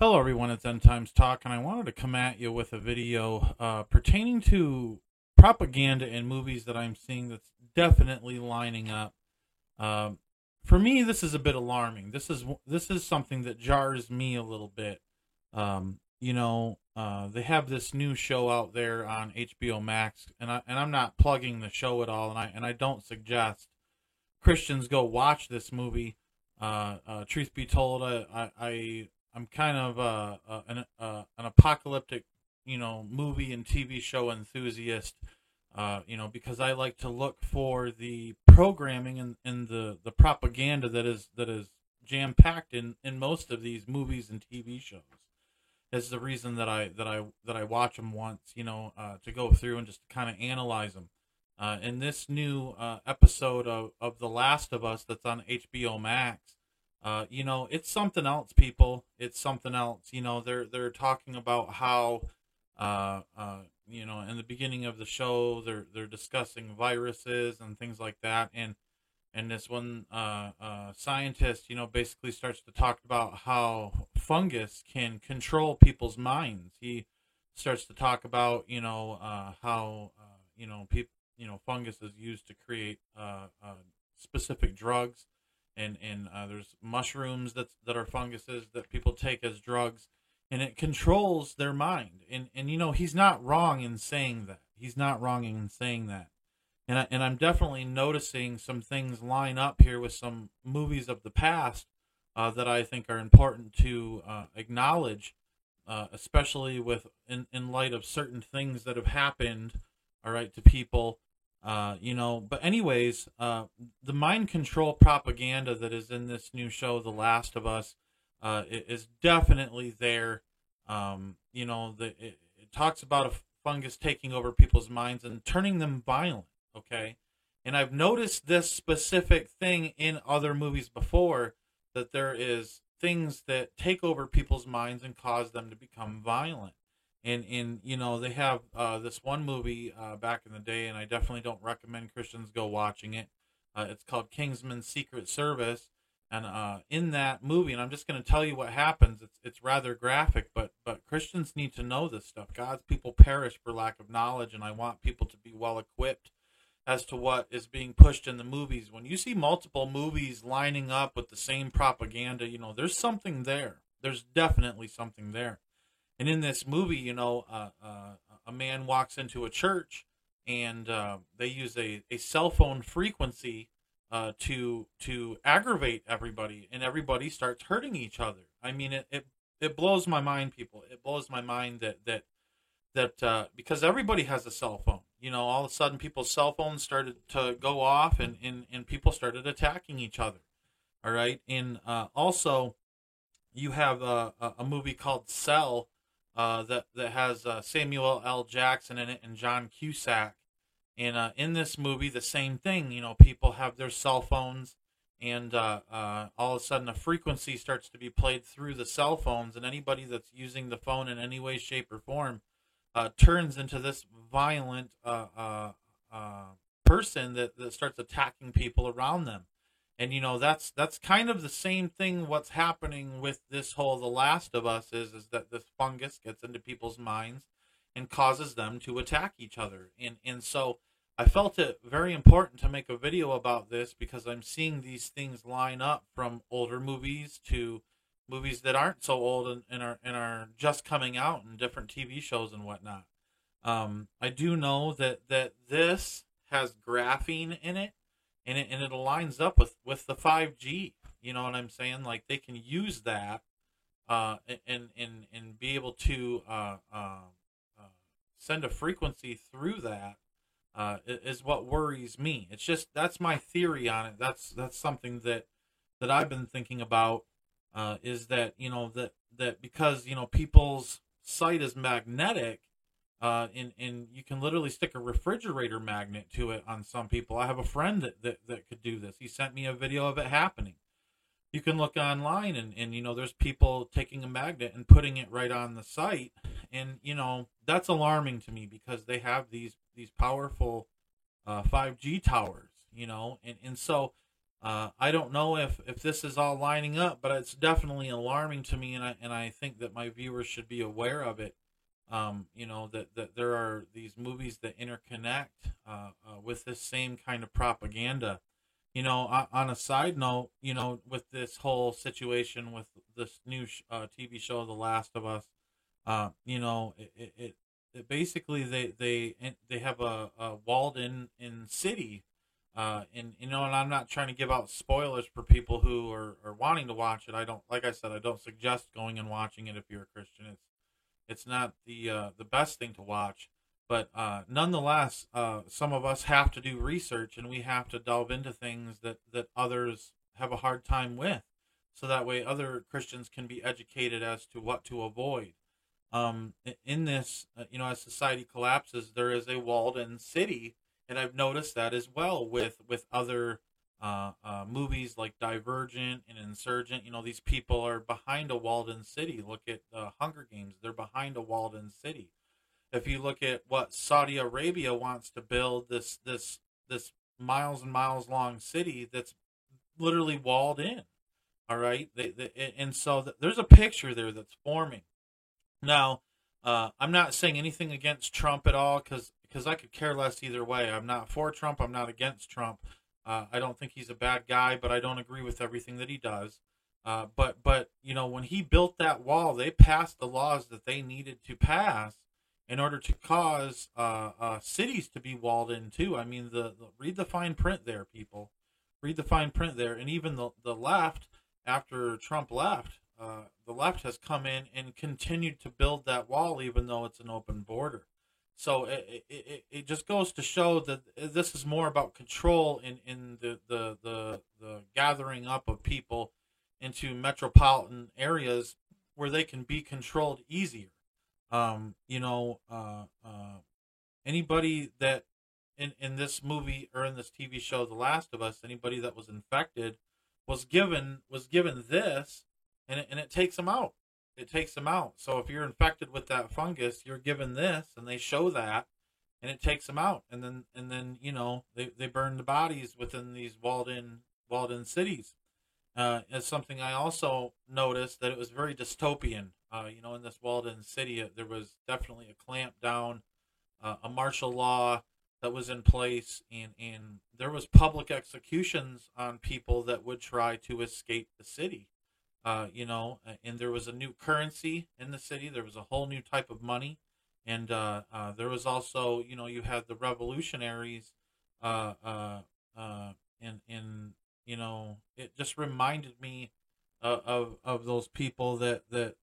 Hello, everyone. It's End Times Talk, and I wanted to come at you with a video uh, pertaining to propaganda in movies that I'm seeing that's definitely lining up. Um, for me, this is a bit alarming. This is this is something that jars me a little bit. Um, you know, uh, they have this new show out there on HBO Max, and I and I'm not plugging the show at all, and I and I don't suggest Christians go watch this movie. Uh, uh, truth be told, I, I I'm kind of uh, uh, an uh, an apocalyptic, you know, movie and TV show enthusiast. Uh, you know, because I like to look for the programming and, and the, the propaganda that is that is jam packed in, in most of these movies and TV shows. Is the reason that I that I that I watch them once, you know, uh, to go through and just kind of analyze them. Uh, in this new episode of, of The Last of Us that's on HBO Max, uh, you know, it's something else, people. It's something else. You know, they're they're talking about how, uh, uh, you know, in the beginning of the show, they're they're discussing viruses and things like that, and and this one uh, uh, scientist, you know, basically starts to talk about how fungus can control people's minds. He starts to talk about, you know, uh, how uh, you know people, you know, fungus is used to create uh, uh, specific drugs and and uh, there's mushrooms that that are funguses that people take as drugs, and it controls their mind. And and you know he's not wrong in saying that. He's not wrong in saying that. And I, and I'm definitely noticing some things line up here with some movies of the past uh, that I think are important to uh, acknowledge, uh, especially with in, in light of certain things that have happened, all right, to people uh, you know, but anyways, uh, the mind control propaganda that is in this new show, The Last of Us, uh, is definitely there. Um, you know, the, it, it talks about a fungus taking over people's minds and turning them violent. Okay, and I've noticed this specific thing in other movies before that there is things that take over people's minds and cause them to become violent and and you know they have uh, this one movie uh, back in the day, and I definitely don't recommend Christians go watching it. Uh, it's called Kingsman Secret Service, and uh, in that movie, and I'm just going to tell you what happens. It's it's rather graphic, but but Christians need to know this stuff. God's people perish for lack of knowledge, and I want people to be well equipped as to what is being pushed in the movies. When you see multiple movies lining up with the same propaganda, you know there's something there. There's definitely something there and in this movie, you know, uh, uh, a man walks into a church and uh, they use a, a cell phone frequency uh, to to aggravate everybody, and everybody starts hurting each other. I mean, it, it it blows my mind, people. It blows my mind that that that uh, because everybody has a cell phone. You know, all of a sudden, people's cell phones started to go off, and and, and people started attacking each other. All right, and uh, also you have a, a movie called Cell uh, that that has uh, Samuel L. Jackson in it and John Cusack. And uh, in this movie, the same thing. You know, people have their cell phones, and uh, uh, all of a sudden, a frequency starts to be played through the cell phones, and anybody that's using the phone in any way, shape, or form turns into this violent person that, that starts attacking people around them and you know that's that's kind of the same thing what's happening with this whole the last of us is is that this fungus gets into people's minds and causes them to attack each other. And and so i felt it very important to make a video about this because i'm seeing these things line up from older movies to movies that aren't so old and, and are and are just coming out in different tv shows and whatnot. Um, i do know that that this has graphene in it and it, and it aligns up with with the 5G. You know what I'm saying? Like they can use that uh, and and and be able to uh, uh, uh send a frequency through that uh, is what worries me. It's just that's my theory on it. That's that's something that that I've been thinking about. Uh, is that you know that that because you know people's site is magnetic uh, and and you can literally stick a refrigerator magnet to it on some people. I have a friend that, that, that could do this. He sent me a video of it happening. You can look online and, and you know there's people taking a magnet and putting it right on the site, and you know that's alarming to me because they have these these powerful uh, 5G towers, you know, and and so Uh, I don't know if, if this is all lining up, but it's definitely alarming to me, and I and I think that my viewers should be aware of it. Um, you know that, that there are these movies that interconnect uh, uh, with this same kind of propaganda. You know, on a side note, you know, with this whole situation with this new uh, TV show, The Last of Us, uh, you know, it, it, it, basically they they they have a, a walled in in city uh, and you know, and I'm not trying to give out spoilers for people who are, are wanting to watch it. I don't, like I said, I don't suggest going and watching it if you're a Christian. It's it's not the uh, the best thing to watch, but uh, nonetheless, uh, some of us have to do research and we have to delve into things that that others have a hard time with, so that way other Christians can be educated as to what to avoid. Um, in this, uh, you know, as society collapses, there is a walled-in city and I've noticed that as well with with other uh, uh, movies like Divergent and Insurgent. You know, these people are behind a walled-in city. Look at uh, Hunger Games; they're behind a walled-in city. If you look at what Saudi Arabia wants to build, this this this miles and miles long city that's literally walled in. All right, they, they, and so there's a picture there that's forming. Now, uh, I'm not saying anything against Trump at all because because I could care less either way. I'm not for Trump. I'm not against Trump. Uh, I don't think he's a bad guy, but I don't agree with everything that he does. Uh, but but you know when he built that wall, they passed the laws that they needed to pass in order to cause uh, uh cities to be walled in too. I mean, the, the, read the fine print there, people. Read the fine print there, and even the the left after Trump left, uh, the left has come in and continued to build that wall, even though it's an open border. So it, it, it just goes to show that this is more about control in, in the, the, the, the gathering up of people into metropolitan areas where they can be controlled easier. Um, you know, uh, uh, anybody that in, in this movie or in this TV show, The Last of Us, anybody that was infected was given was given this, and it, and it takes them out it takes them out. So if you're infected with that fungus, you're given this, and they show that, and it takes them out. And then and then you know they, they burn the bodies within these walled in walled in cities. Uh, as something I also noticed that it was very dystopian. Uh, you know, in this walled in city, uh, there was definitely a clamp down, uh, a martial law that was in place, and and there was public executions on people that would try to escape the city. Uh, you know, and there was a new currency in the city. There was a whole new type of money, and uh, uh, there was also, you know, you had the revolutionaries, uh, uh, uh, and and you know, it just reminded me uh, of of those people that that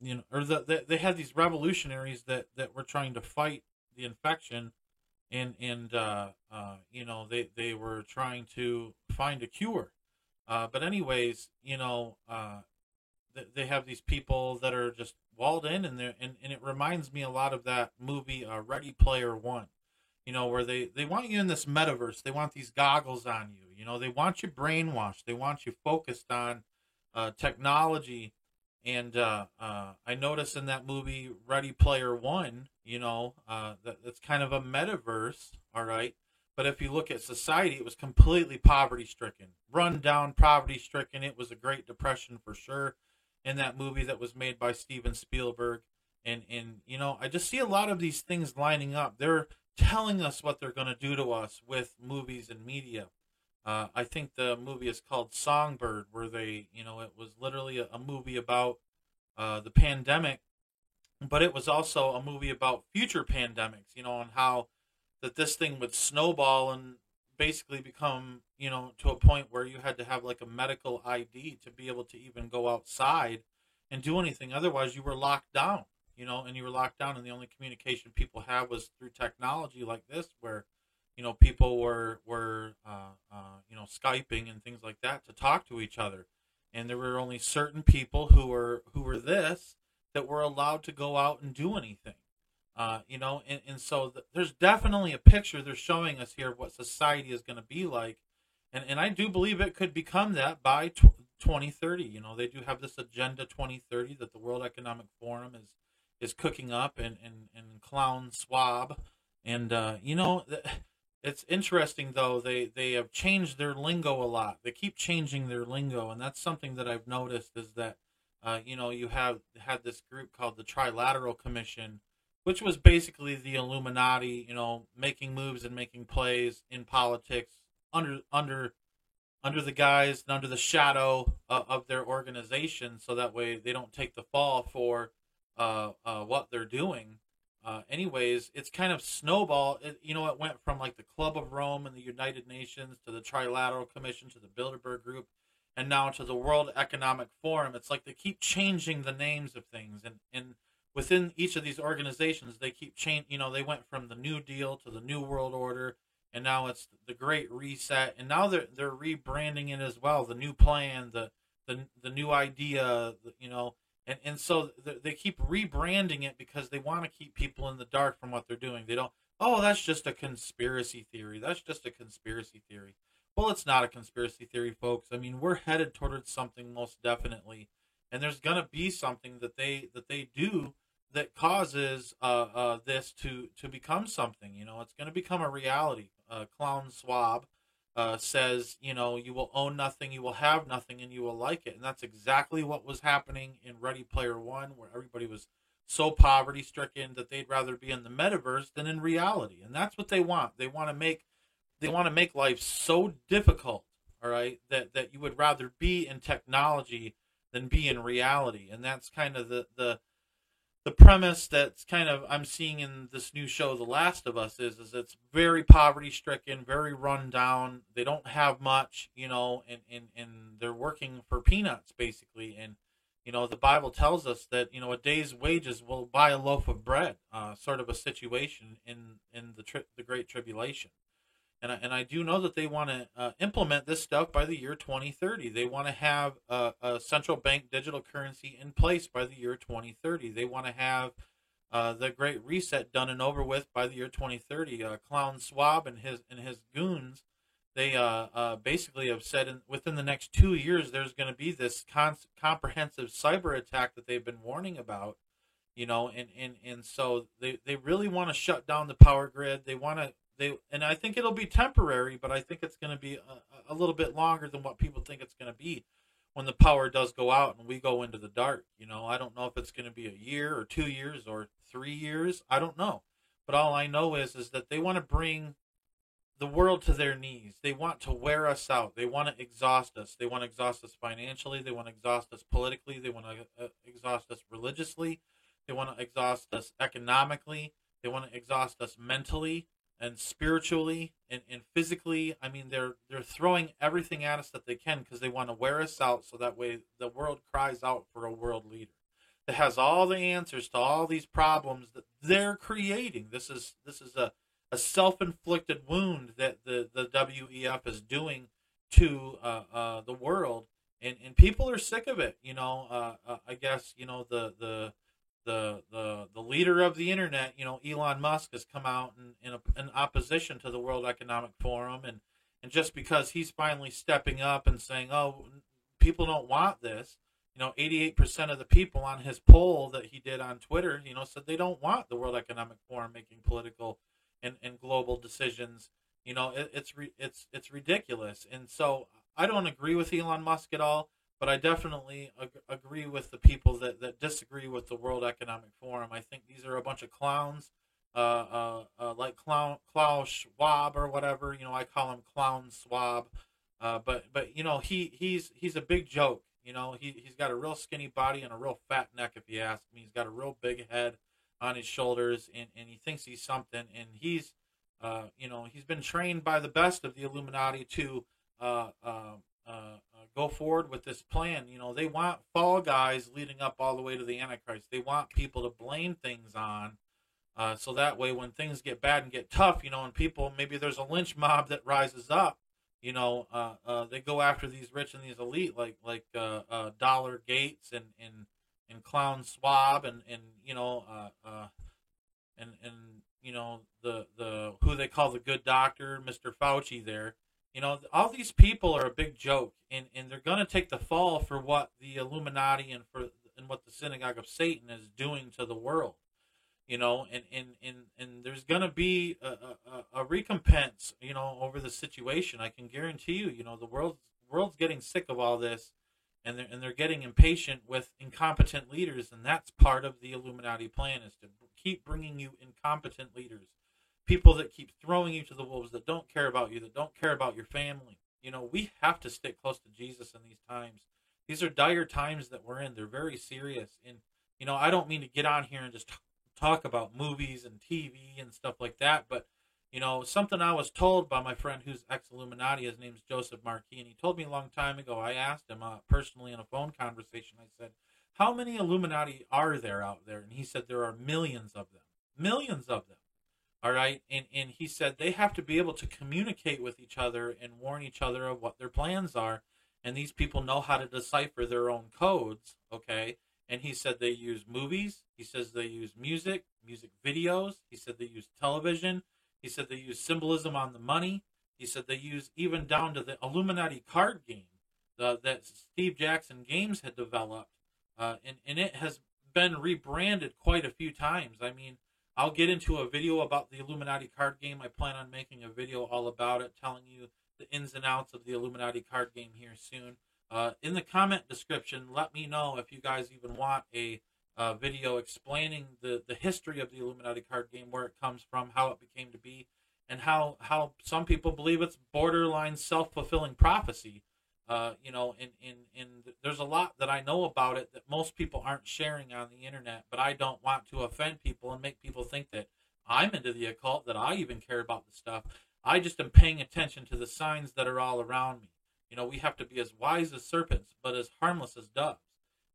you know, or that the, they had these revolutionaries that that were trying to fight the infection, and and uh, uh, you know, they they were trying to find a cure uh, but anyways, you know, uh, th- they have these people that are just walled in, and there, and, and it reminds me a lot of that movie uh, Ready Player One. You know, where they they want you in this metaverse. They want these goggles on you. You know, they want you brainwashed. They want you focused on uh, technology. And uh, uh, I noticed in that movie Ready Player One, you know, that, that's kind of a metaverse. All right but if you look at society, it was completely poverty stricken, run down, poverty stricken. It was a Great Depression for sure. In that movie that was made by Steven Spielberg, and and you know, I just see a lot of these things lining up. They're telling us what they're going to do to us with movies and media. Uh, I think the movie is called Songbird, where they, you know, it was literally a, a movie about uh, the pandemic, but it was also a movie about future pandemics, you know, and how that this thing would snowball and basically become, you know, to a point where you had to have like a medical ID to be able to even go outside and do anything. Otherwise, you were locked down, you know, and you were locked down, and the only communication people had was through technology like this, where, you know, people were were uh, uh, you know skyping and things like that to talk to each other, and there were only certain people who were who were this that were allowed to go out and do anything. Uh, you know, and, and so th- there's definitely a picture they're showing us here of what society is going to be like. And, and I do believe it could become that by tw- 2030. You know, they do have this Agenda 2030 that the World Economic Forum is is cooking up and, and, and Klaus Schwab. And, uh, you know, it's interesting though they they have changed their lingo a lot. They keep changing their lingo, and that's something that I've noticed is that uh, you know you have had this group called the Trilateral Commission, which was basically the Illuminati, you know, making moves and making plays in politics under under under the guise and under the shadow uh, of their organization, so that way they don't take the fall for uh, uh, what they're doing. Uh, anyways, it's kind of snowball. It, you know, it went from like the Club of Rome and the United Nations to the Trilateral Commission to the Bilderberg Group, and now to the World Economic Forum. It's like they keep changing the names of things, and and within each of these organizations, they keep change. You know, they went from the New Deal to the New World Order, and now it's the Great Reset, and now they're they're rebranding it as well. The new plan, the the the new idea. You know and and so they keep rebranding it because they want to keep people in the dark from what they're doing. They don't. Oh, that's just a conspiracy theory. That's just a conspiracy theory. Well, it's not a conspiracy theory, folks. I mean, we're headed towards something most definitely, and there's gonna be something that they that they do that causes uh, uh, this to to become something. You know, it's gonna become a reality. Uh, Klaus Schwab uh, says, you know, you will own nothing, you will have nothing, and you will like it. And that's exactly what was happening in Ready Player One, where everybody was so poverty stricken that they'd rather be in the metaverse than in reality. And that's what they want. They want to make they want to make life so difficult, all right, that that you would rather be in technology than be in reality. And that's kind of the the the premise that's kind of I'm seeing in this new show, The Last of Us, is is it's very poverty stricken, very run down. They don't have much, you know, and, and, and they're working for peanuts basically. And you know, the Bible tells us that you know a day's wages will buy a loaf of bread, uh, sort of a situation in in the tri- the Great Tribulation and I, and I do know that they want to uh, implement this stuff by the year 2030. They want to have a, a, central bank digital currency in place by the year 2030. They want to have uh, the Great Reset done and over with by the year 2030. Uh, Klaus Schwab and his and his goons, they uh, uh, basically have said in, within the next two years there's going to be this con- comprehensive cyber attack that they've been warning about. You know, and, and, and so they, they really want to shut down the power grid. They want to they and I think it'll be temporary, but I think it's going to be a, a, little bit longer than what people think it's going to be when the power does go out and we go into the dark. You know, I don't know if it's going to be a year or two years or three years. I don't know, but all I know is is that they want to bring the world to their knees. They want to wear us out. They want to exhaust us. They want to exhaust us financially. They want to exhaust us politically. They want to uh, exhaust us religiously. They want to exhaust us economically. They want to exhaust us mentally and spiritually and, and physically. I mean, they're they're throwing everything at us that they can because they want to wear us out, so that way the world cries out for a world leader that has all the answers to all these problems that they're creating. This is this is a, a self inflicted wound that the the WEF is doing to uh, uh, the world, and and people are sick of it. You know, uh, uh I guess you know the the the the the leader of the internet, you know, Elon Musk has come out in in, a, in, opposition to the World Economic Forum, and and just because he's finally stepping up and saying, "Oh, people don't want this," you know, 88% of the people on his poll that he did on Twitter, you know, said they don't want the World Economic Forum making political and, and global decisions. You know, it, it's re, it's it's ridiculous, and so I don't agree with Elon Musk at all but I definitely ag- agree with the people that, that disagree with the World Economic Forum. I think these are a bunch of clowns, uh, uh, uh, like clown Klaus Schwab or whatever. You know, I call him Clown Schwab. Uh, but but you know he he's he's a big joke. You know he he's got a real skinny body and a real fat neck. If you ask me, he's got a real big head on his shoulders, and, and he thinks he's something. And he's uh, you know he's been trained by the best of the Illuminati to uh, uh, forward with this plan. You know, they want fall guys leading up all the way to the Antichrist. They want people to blame things on. Uh, so that way, when things get bad and get tough, you know, and people maybe there's a lynch mob that rises up, you know, uh, uh, they go after these rich and these elite, like like uh, uh, Dollar Gates and and and Klaus Schwab and and you know, uh, and and you know the the who they call the good doctor, Mister Fauci there you know, all these people are a big joke, and, and they're going to take the fall for what the Illuminati and for and what the synagogue of Satan is doing to the world. you know, and and and, and there's gonna be a, a, a recompense, you know, over the situation. I can guarantee you, you know, the world world's getting sick of all this, and they're and they're getting impatient with incompetent leaders, and that's part of the Illuminati plan is to keep bringing you incompetent leaders, people that keep throwing you to the wolves, that don't care about you, that don't care about your family. You know, we have to stick close to Jesus in these times. These are dire times that we're in. They're very serious, and you know, I don't mean to get on here and just talk about movies and TV and stuff like that. But you know, something I was told by my friend who's ex Illuminati. His name's Joseph Marquis, and he told me a long time ago. I asked him uh, personally in a phone conversation. I said, "How many Illuminati are there out there?" And he said there are millions of them, millions of them. All right, and and he said they have to be able to communicate with each other and warn each other of what their plans are, and these people know how to decipher their own codes. Okay, and he said they use movies. He says they use music, music videos. He said they use television. He said they use symbolism on the money. He said they use even down to the Illuminati card game uh, that Steve Jackson Games had developed, uh, and and it has been rebranded quite a few times. I mean, I'll get into a video about the Illuminati card game. I plan on making a video all about it, telling you the ins and outs of the Illuminati card game here soon. Uh, in the comment description, let me know if you guys even want a uh, video explaining the, the history of the Illuminati card game, where it comes from, how it became to be, and how, how some people believe it's borderline self fulfilling prophecy. Uh, you know, and, and, and there's a lot that I know about it that most people aren't sharing on the internet, but I don't want to offend people and make people think that I'm into the occult, that I even care about the stuff. I just am paying attention to the signs that are all around me. You know, we have to be as wise as serpents, but as harmless as doves.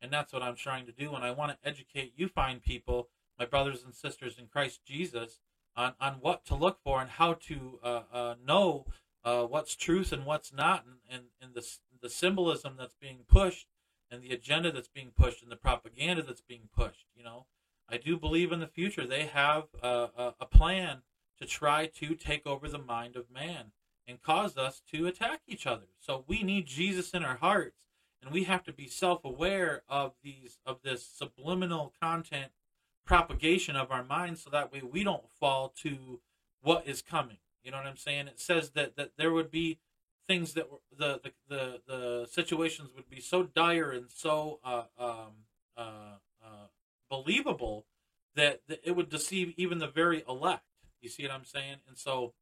And that's what I'm trying to do. And I want to educate you, fine people, my brothers and sisters in Christ Jesus, on, on what to look for and how to uh, uh, know uh, what's truth and what's not, and, and, and the, the symbolism that's being pushed, and the agenda that's being pushed, and the propaganda that's being pushed. You know, I do believe in the future they have a, a, plan to try to take over the mind of man and cause us to attack each other. So we need Jesus in our hearts and we have to be self-aware of these of this subliminal content propagation of our minds so that way we don't fall to what is coming. You know what I'm saying? It says that that there would be things that were the the the, the situations would be so dire and so uh, um, uh, uh, believable that, that it would deceive even the very elect. You see what I'm saying? And so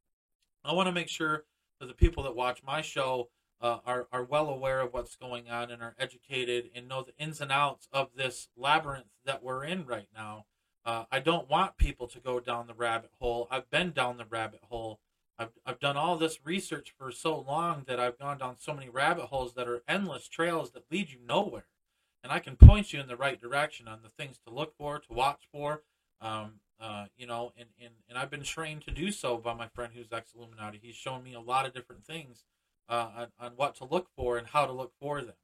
I want to make sure that the people that watch my show uh, are, are well aware of what's going on and are educated and know the ins and outs of this labyrinth that we're in right now. Uh, I don't want people to go down the rabbit hole. I've been down the rabbit hole. I've, I've done all this research for so long that I've gone down so many rabbit holes that are endless trails that lead you nowhere. And I can point you in the right direction on the things to look for, to watch for, um, uh, you know, and, and, and I've been trained to do so by my friend who's ex Illuminati. He's shown me a lot of different things uh, on, on what to look for and how to look for them.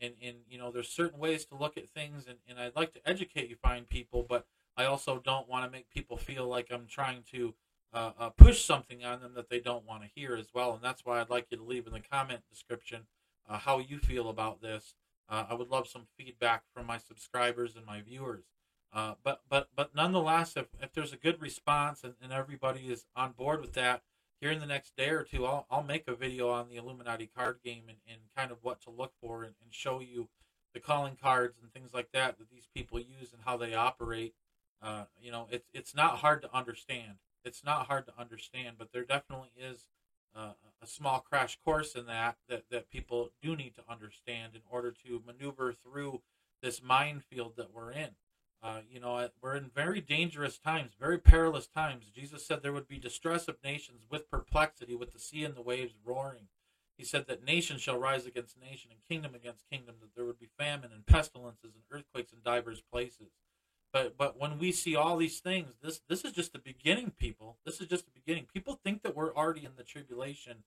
And, and you know, there's certain ways to look at things, and, and I'd like to educate you, fine people, but I also don't want to make people feel like I'm trying to uh, uh, push something on them that they don't want to hear as well. And that's why I'd like you to leave in the comment description uh, how you feel about this. Uh, I would love some feedback from my subscribers and my viewers. Uh, but but but nonetheless, if, if there's a good response and, and everybody is on board with that, here in the next day or two, I'll, I'll make a video on the Illuminati card game and, and kind of what to look for and, and show you the calling cards and things like that that these people use and how they operate. Uh, you know, it's it's not hard to understand. It's not hard to understand, but there definitely is uh, a small crash course in that, that that people do need to understand in order to maneuver through this minefield that we're in. Uh, you know, we're in very dangerous times, very perilous times. Jesus said there would be distress of nations with perplexity, with the sea and the waves roaring. He said that nation shall rise against nation and kingdom against kingdom, that there would be famine and pestilences and earthquakes in divers places. But but when we see all these things, this this is just the beginning, people. This is just the beginning. People think that we're already in the tribulation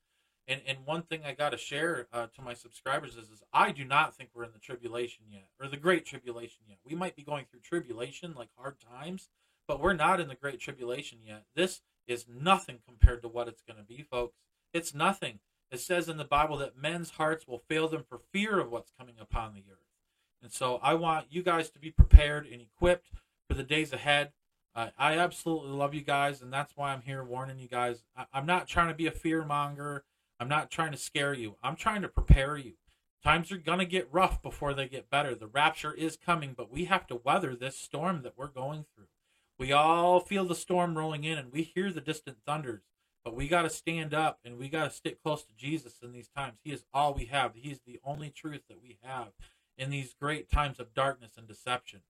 and and one thing I got to share uh, to my subscribers is, is I do not think we're in the tribulation yet or the great tribulation yet. We might be going through tribulation like hard times, but we're not in the great tribulation yet. This is nothing compared to what it's going to be, folks. It's nothing. It says in the Bible that men's hearts will fail them for fear of what's coming upon the earth. And so I want you guys to be prepared and equipped for the days ahead. Uh, I absolutely love you guys, and that's why I'm here warning you guys. I, I'm not trying to be a fear monger. I'm not trying to scare you. I'm trying to prepare you. Times are going to get rough before they get better. The rapture is coming, but we have to weather this storm that we're going through. We all feel the storm rolling in and we hear the distant thunders, but we got to stand up and we got to stick close to Jesus in these times. He is all we have. He's the only truth that we have in these great times of darkness and deception.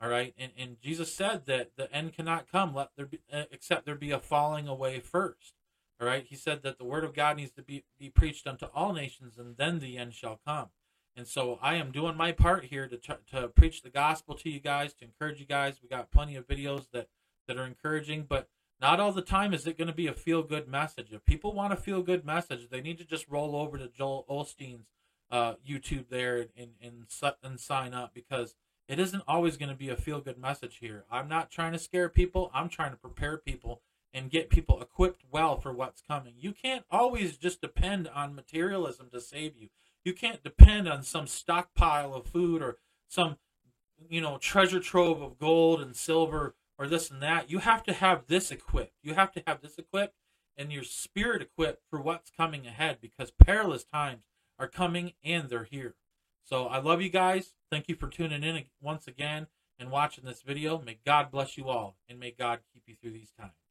All right. And, and Jesus said that the end cannot come let there be, uh, except there be a falling away first. All right. He said that the word of God needs to be, be preached unto all nations and then the end shall come. And so I am doing my part here to, t- to preach the gospel to you guys, to encourage you guys. We got plenty of videos that, that are encouraging, but not all the time is it going to be a feel good message. If people want a feel good message, they need to just roll over to Joel Osteen's uh, YouTube there and, and, and sign up because it isn't always going to be a feel good message here. I'm not trying to scare people, I'm trying to prepare people and get people equipped well for what's coming. You can't always just depend on materialism to save you. You can't depend on some stockpile of food or some you know treasure trove of gold and silver or this and that. You have to have this equipped. You have to have this equipped and your spirit equipped for what's coming ahead because perilous times are coming and they're here. So I love you guys. Thank you for tuning in once again and watching this video. May God bless you all and may God keep you through these times.